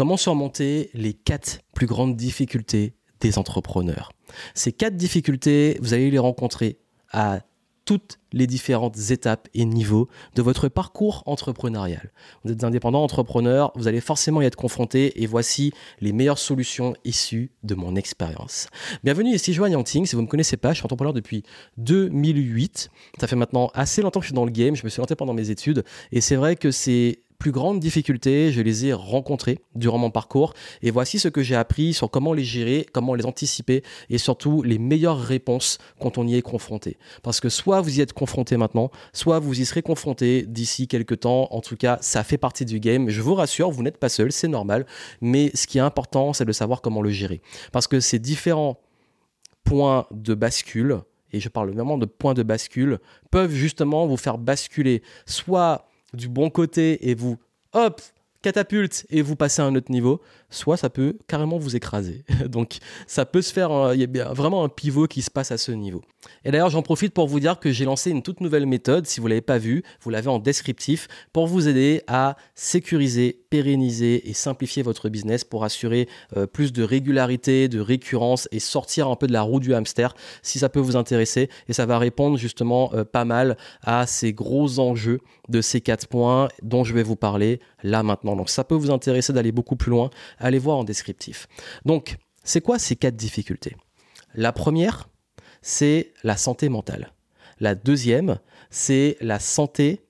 Comment surmonter les quatre plus grandes difficultés des entrepreneurs? Ces quatre difficultés, vous allez les rencontrer à toutes les différentes étapes et niveaux de votre parcours entrepreneurial. Vous êtes indépendant entrepreneur, vous allez forcément y être confronté et voici les meilleures solutions issues de mon expérience. Bienvenue ici Joanne Yangting, si vous ne me connaissez pas, je suis entrepreneur depuis 2008. Ça fait maintenant assez longtemps que je suis dans le game, je me suis lancé pendant mes études et c'est vrai que c'est plus grandes difficultés, je les ai rencontrées durant mon parcours et voici ce que j'ai appris sur comment les gérer, comment les anticiper et surtout les meilleures réponses quand on y est confronté. Parce que soit vous y êtes confronté maintenant, soit vous y serez confronté d'ici quelques temps. En tout cas, ça fait partie du game. Je vous rassure, vous n'êtes pas seul, c'est normal. Mais ce qui est important, c'est de savoir comment le gérer. Parce que ces différents points de bascule, et je parle vraiment de points de bascule, peuvent justement vous faire basculer soit du bon côté et vous, hop, catapulte et vous passez à un autre niveau, soit ça peut carrément vous écraser. Donc ça peut se faire, il y a vraiment un pivot qui se passe à ce niveau. Et d'ailleurs j'en profite pour vous dire que j'ai lancé une toute nouvelle méthode, si vous ne l'avez pas vue, vous l'avez en descriptif, pour vous aider à sécuriser, pérenniser et simplifier votre business pour assurer euh, plus de régularité, de récurrence et sortir un peu de la roue du hamster si ça peut vous intéresser. Et ça va répondre justement euh, pas mal à ces gros enjeux de ces quatre points dont je vais vous parler là maintenant. Donc ça peut vous intéresser d'aller beaucoup plus loin allez voir en descriptif. Donc, c'est quoi ces quatre difficultés? La première, c'est la santé mentale. La deuxième, c'est la santé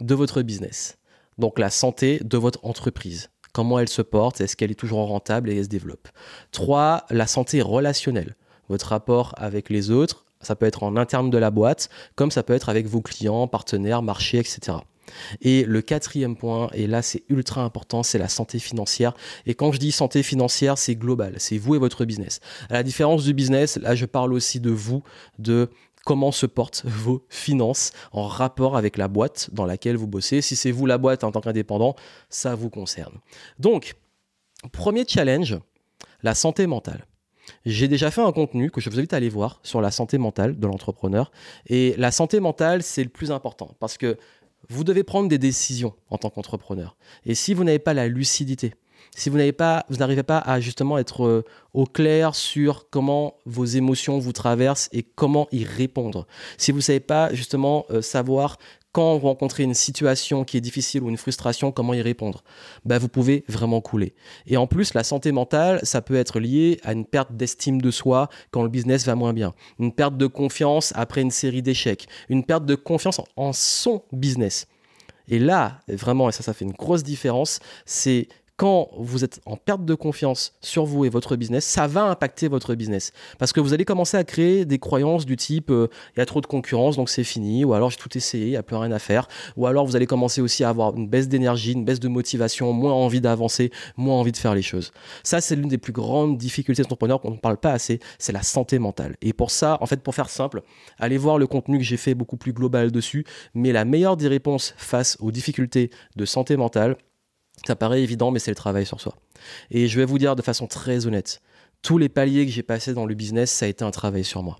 de votre business. Donc la santé de votre entreprise. Comment elle se porte, est-ce qu'elle est toujours rentable et elle se développe? Trois, la santé relationnelle. Votre rapport avec les autres, ça peut être en interne de la boîte, comme ça peut être avec vos clients, partenaires, marchés, etc. Et le quatrième point, et là c'est ultra important, c'est la santé financière. Et quand je dis santé financière, c'est global, c'est vous et votre business. À la différence du business, là je parle aussi de vous, de comment se portent vos finances en rapport avec la boîte dans laquelle vous bossez. Si c'est vous la boîte en tant qu'indépendant, ça vous concerne. Donc, premier challenge, la santé mentale. J'ai déjà fait un contenu que je vous invite à aller voir sur la santé mentale de l'entrepreneur. Et la santé mentale, c'est le plus important parce que vous devez prendre des décisions en tant qu'entrepreneur. Et si vous n'avez pas la lucidité, si vous n'avez pas, vous n'arrivez pas à justement être euh, au clair sur comment vos émotions vous traversent et comment y répondre. Si vous ne savez pas justement euh, savoir quand vous rencontrez une situation qui est difficile ou une frustration, comment y répondre? Bah, Vous pouvez vraiment couler. Et en plus, la santé mentale, ça peut être lié à une perte d'estime de soi quand le business va moins bien, une perte de confiance après une série d'échecs, une perte de confiance en son business. Et là, vraiment, et ça, ça fait une grosse différence, c'est quand vous êtes en perte de confiance sur vous et votre business, ça va impacter votre business. Parce que vous allez commencer à créer des croyances du type euh, il y a trop de concurrence donc c'est fini, ou alors j'ai tout essayé, il n'y a plus rien à faire, ou alors vous allez commencer aussi à avoir une baisse d'énergie, une baisse de motivation, moins envie d'avancer, moins envie de faire les choses. Ça, c'est l'une des plus grandes difficultés d'entrepreneur qu'on ne parle pas assez, c'est la santé mentale. Et pour ça, en fait, pour faire simple, allez voir le contenu que j'ai fait beaucoup plus global dessus, mais la meilleure des réponses face aux difficultés de santé mentale, ça paraît évident, mais c'est le travail sur soi. Et je vais vous dire de façon très honnête, tous les paliers que j'ai passés dans le business, ça a été un travail sur moi.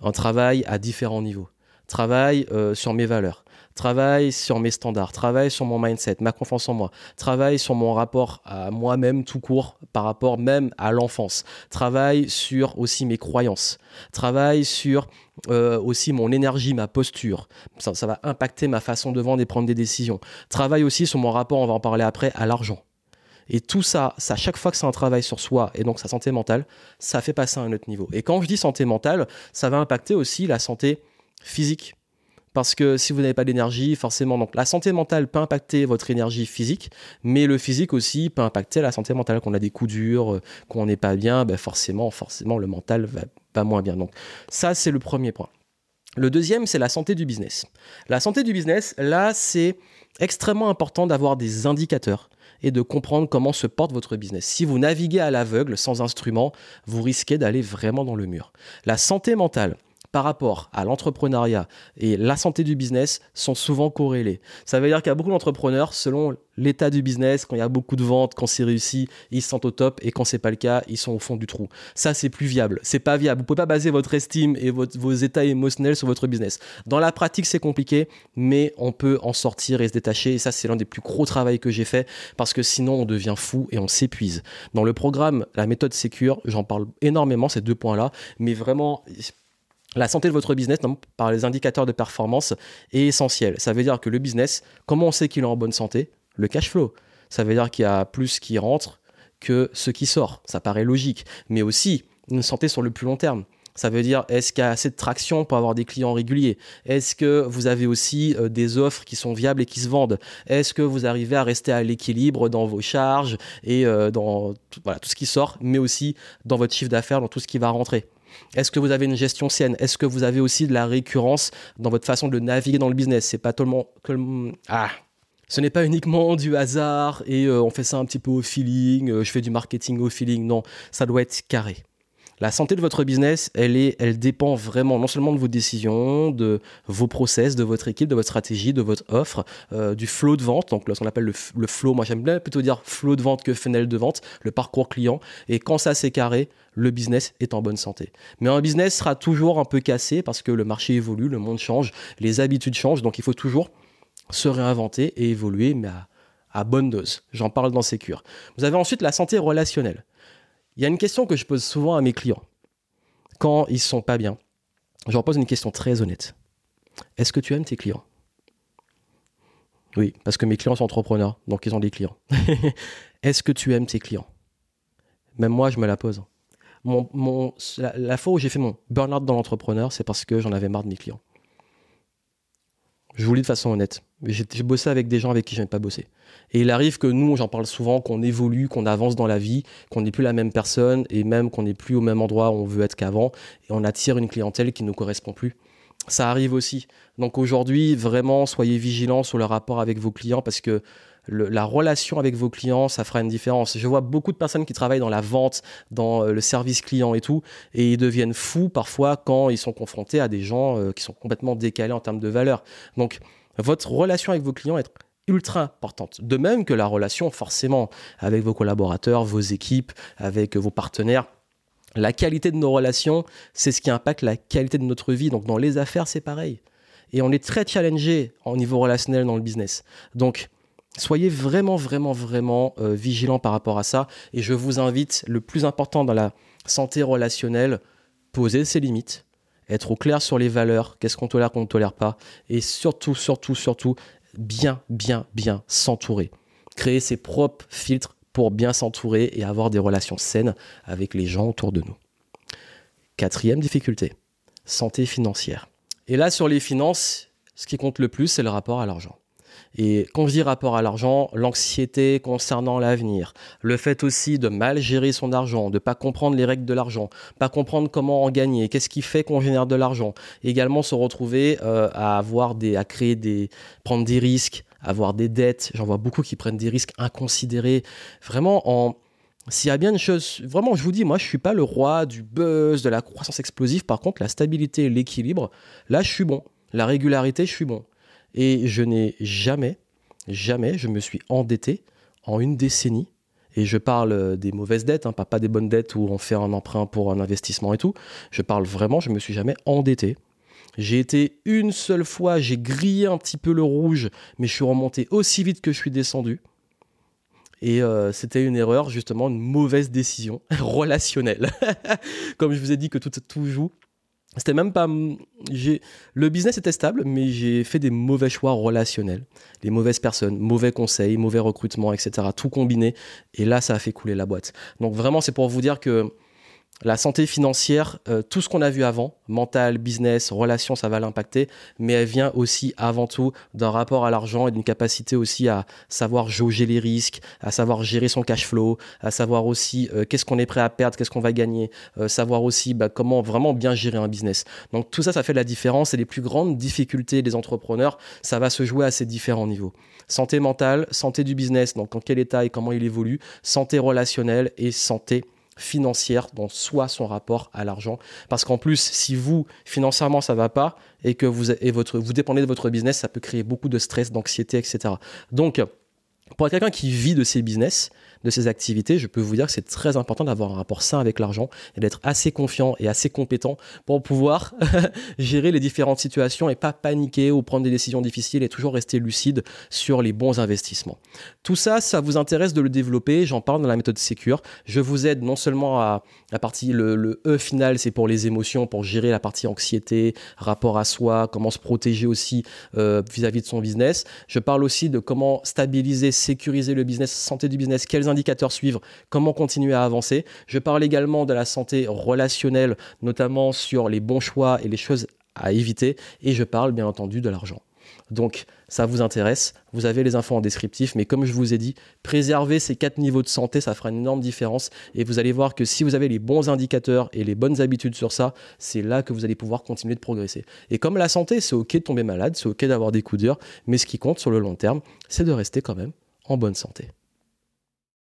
Un travail à différents niveaux. Travail euh, sur mes valeurs, travail sur mes standards, travail sur mon mindset, ma confiance en moi, travail sur mon rapport à moi-même tout court par rapport même à l'enfance, travail sur aussi mes croyances, travail sur euh, aussi mon énergie, ma posture. Ça, va impacter ma façon de vendre et prendre des décisions. Travail aussi sur mon rapport, on va en parler après, à l'argent. Et tout ça, ça, chaque fois que c'est un travail sur soi et donc sa santé mentale, ça fait passer à un autre niveau. Et quand je dis santé mentale, ça va impacter aussi la santé physique. Parce que si vous n'avez pas d'énergie, forcément, donc la santé mentale peut impacter votre énergie physique, mais le physique aussi peut impacter la santé mentale. Qu'on a des coups durs, euh, qu'on n'est pas bien, ben forcément, forcément, le mental va pas moins bien. Donc ça, c'est le premier point. Le deuxième, c'est la santé du business. La santé du business, là, c'est extrêmement important d'avoir des indicateurs et de comprendre comment se porte votre business. Si vous naviguez à l'aveugle, sans instrument, vous risquez d'aller vraiment dans le mur. La santé mentale, par rapport à l'entrepreneuriat et la santé du business sont souvent corrélés. Ça veut dire qu'il y a beaucoup d'entrepreneurs, selon l'état du business, quand il y a beaucoup de ventes, quand c'est réussi, ils se sentent au top et quand c'est pas le cas, ils sont au fond du trou. Ça, c'est plus viable. C'est pas viable. Vous pouvez pas baser votre estime et vos états émotionnels sur votre business. Dans la pratique, c'est compliqué, mais on peut en sortir et se détacher. Et ça, c'est l'un des plus gros travaux que j'ai fait parce que sinon, on devient fou et on s'épuise. Dans le programme, la méthode Secure, j'en parle énormément, ces deux points-là, mais vraiment, la santé de votre business par les indicateurs de performance est essentielle. Ça veut dire que le business, comment on sait qu'il est en bonne santé? Le cash flow. Ça veut dire qu'il y a plus qui rentre que ce qui sort. Ça paraît logique. Mais aussi une santé sur le plus long terme. Ça veut dire, est-ce qu'il y a assez de traction pour avoir des clients réguliers? Est-ce que vous avez aussi euh, des offres qui sont viables et qui se vendent? Est-ce que vous arrivez à rester à l'équilibre dans vos charges et euh, dans tout, tout ce qui sort, mais aussi dans votre chiffre d'affaires, dans tout ce qui va rentrer? Est-ce que vous avez une gestion saine? Est-ce que vous avez aussi de la récurrence dans votre façon de naviguer dans le business? C'est pas tellement ah ce n'est pas uniquement du hasard et euh, on fait ça un petit peu au feeling, euh, je fais du marketing au feeling. Non, ça doit être carré. La santé de votre business, elle, dépend vraiment non seulement de vos décisions, de vos process, de votre équipe, de votre stratégie, de votre offre, euh, du flow de vente. Donc, ce qu'on appelle le, le, flow, moi j'aime bien plutôt dire flow de vente que funnel de vente, le parcours client. Et quand ça c'est carré, le business est en bonne santé. Mais un business sera toujours un peu cassé parce que le marché évolue, le monde change, les habitudes changent, donc il faut toujours se réinventer et évoluer, mais à, bonne dose. J'en parle dans Secure. Vous avez ensuite la santé relationnelle. Il y a une question que je pose souvent à mes clients quand ils sont pas bien. Je leur pose une question très honnête. Est-ce que tu aimes tes clients? Oui, parce que mes clients sont entrepreneurs, donc ils ont des clients. Est-ce que tu aimes tes clients? Même moi, je me la pose mon, la, fois où j'ai fait mon burn-out dans l'entrepreneur, c'est parce que j'en avais marre de mes clients. Je vous le dis de façon honnête. J'ai bossé avec des gens avec qui je n'aime pas bosser. Et il arrive que nous, j'en parle souvent, qu'on évolue, qu'on avance dans la vie, qu'on n'est plus la même personne et même qu'on n'est plus au même endroit où on veut être qu'avant et on attire une clientèle qui ne nous correspond plus. Ça arrive aussi. Donc aujourd'hui, vraiment, soyez vigilants sur le rapport avec vos clients parce que la relation avec vos clients, ça fera une différence. Je vois beaucoup de personnes qui travaillent dans la vente, dans euh, le service client et tout, et ils deviennent fous parfois quand ils sont confrontés à des gens euh, qui sont complètement décalés en termes de valeur. Donc, votre relation avec vos clients est ultra importante. De même que la relation forcément avec vos collaborateurs, vos équipes, avec vos partenaires. La qualité de nos relations, c'est ce qui impacte la qualité de notre vie. Donc dans les affaires, c'est pareil. Et on est très challengé au niveau relationnel dans le business. Donc Soyez vraiment, vraiment, vraiment euh, vigilants par rapport à ça. Et je vous invite, le plus important dans la santé relationnelle, poser ses limites, être au clair sur les valeurs, qu'est-ce qu'on tolère, qu'on ne tolère pas. Et surtout, surtout, surtout, bien, bien, bien s'entourer. Créer ses propres filtres pour bien s'entourer et avoir des relations saines avec les gens autour de nous. Quatrième difficulté, santé financière. Et là, sur les finances, ce qui compte le plus, c'est le rapport à l'argent. Et quand je dis rapport à l'argent, l'anxiété concernant l'avenir, le fait aussi de mal gérer son argent, de pas comprendre les règles de l'argent, pas comprendre comment en gagner, qu'est-ce qui fait qu'on génère de l'argent, également se retrouver euh, à avoir des, à créer des, prendre des risques, avoir des dettes. J'en vois beaucoup qui prennent des risques inconsidérés. Vraiment en s'il y a bien une chose, vraiment, je vous dis, moi, je suis pas le roi du buzz, de la croissance explosive. Par contre, la stabilité l'équilibre, là, je suis bon. La régularité, je suis bon. Et je n'ai jamais, jamais, je me suis endetté en une décennie. Et je parle des mauvaises dettes, hein, pas, des bonnes dettes où on fait un emprunt pour un investissement et tout. Je parle vraiment, je me suis jamais endetté. J'ai été une seule fois, j'ai grillé un petit peu le rouge, mais je suis remonté aussi vite que je suis descendu. Et euh, c'était une erreur, justement, une mauvaise décision relationnelle. Comme je vous ai dit que tout, tout joue, c'était même pas. J'ai le business était stable, mais j'ai fait des mauvais choix relationnels, les mauvaises personnes, mauvais conseils, mauvais recrutement, etc. Tout combiné, et là, ça a fait couler la boîte. Donc vraiment, c'est pour vous dire que la santé financière, euh, tout ce qu'on a vu avant, mental, business, relation, ça va l'impacter, mais elle vient aussi avant tout d'un rapport à l'argent et d'une capacité aussi à savoir jauger les risques, à savoir gérer son cash flow, à savoir aussi euh, qu'est-ce qu'on est prêt à perdre, qu'est-ce qu'on va gagner, euh, savoir aussi bah, comment vraiment bien gérer un business. Donc tout ça, ça fait la différence et les plus grandes difficultés des entrepreneurs, ça va se jouer à ces différents niveaux. Santé mentale, santé du business, donc en quel état et comment il évolue, santé relationnelle et santé financière dans soit son rapport à l'argent. Parce qu'en plus, si vous, financièrement, ça va pas et que vous, et votre, vous dépendez de votre business, ça peut créer beaucoup de stress, d'anxiété, etc. Donc, pour quelqu'un qui vit de ses business, de ses activités, je peux vous dire que c'est très important d'avoir un rapport sain avec l'argent et d'être assez confiant et assez compétent pour pouvoir gérer les différentes situations et pas paniquer ou prendre des décisions difficiles et toujours rester lucide sur les bons investissements. Tout ça, ça vous intéresse de le développer, j'en parle dans la méthode Secure. Je vous aide non seulement à la partie, le, E final, c'est pour les émotions, pour gérer la partie anxiété, rapport à soi, comment se protéger aussi euh, vis-à-vis -vis de son business. Je parle aussi de comment stabiliser sécuriser le business, santé du business, quels indicateurs suivre, comment continuer à avancer. Je parle également de la santé relationnelle, notamment sur les bons choix et les choses à éviter. Et je parle bien entendu de l'argent. Donc, ça vous intéresse, vous avez les infos en descriptif, mais comme je vous ai dit, préserver ces quatre niveaux de santé, ça fera une énorme différence. Et vous allez voir que si vous avez les bons indicateurs et les bonnes habitudes sur ça, c'est là que vous allez pouvoir continuer de progresser. Et comme la santé, c'est ok de tomber malade, c'est ok d'avoir des coups durs, mais ce qui compte sur le long terme, c'est de rester quand même en bonne santé.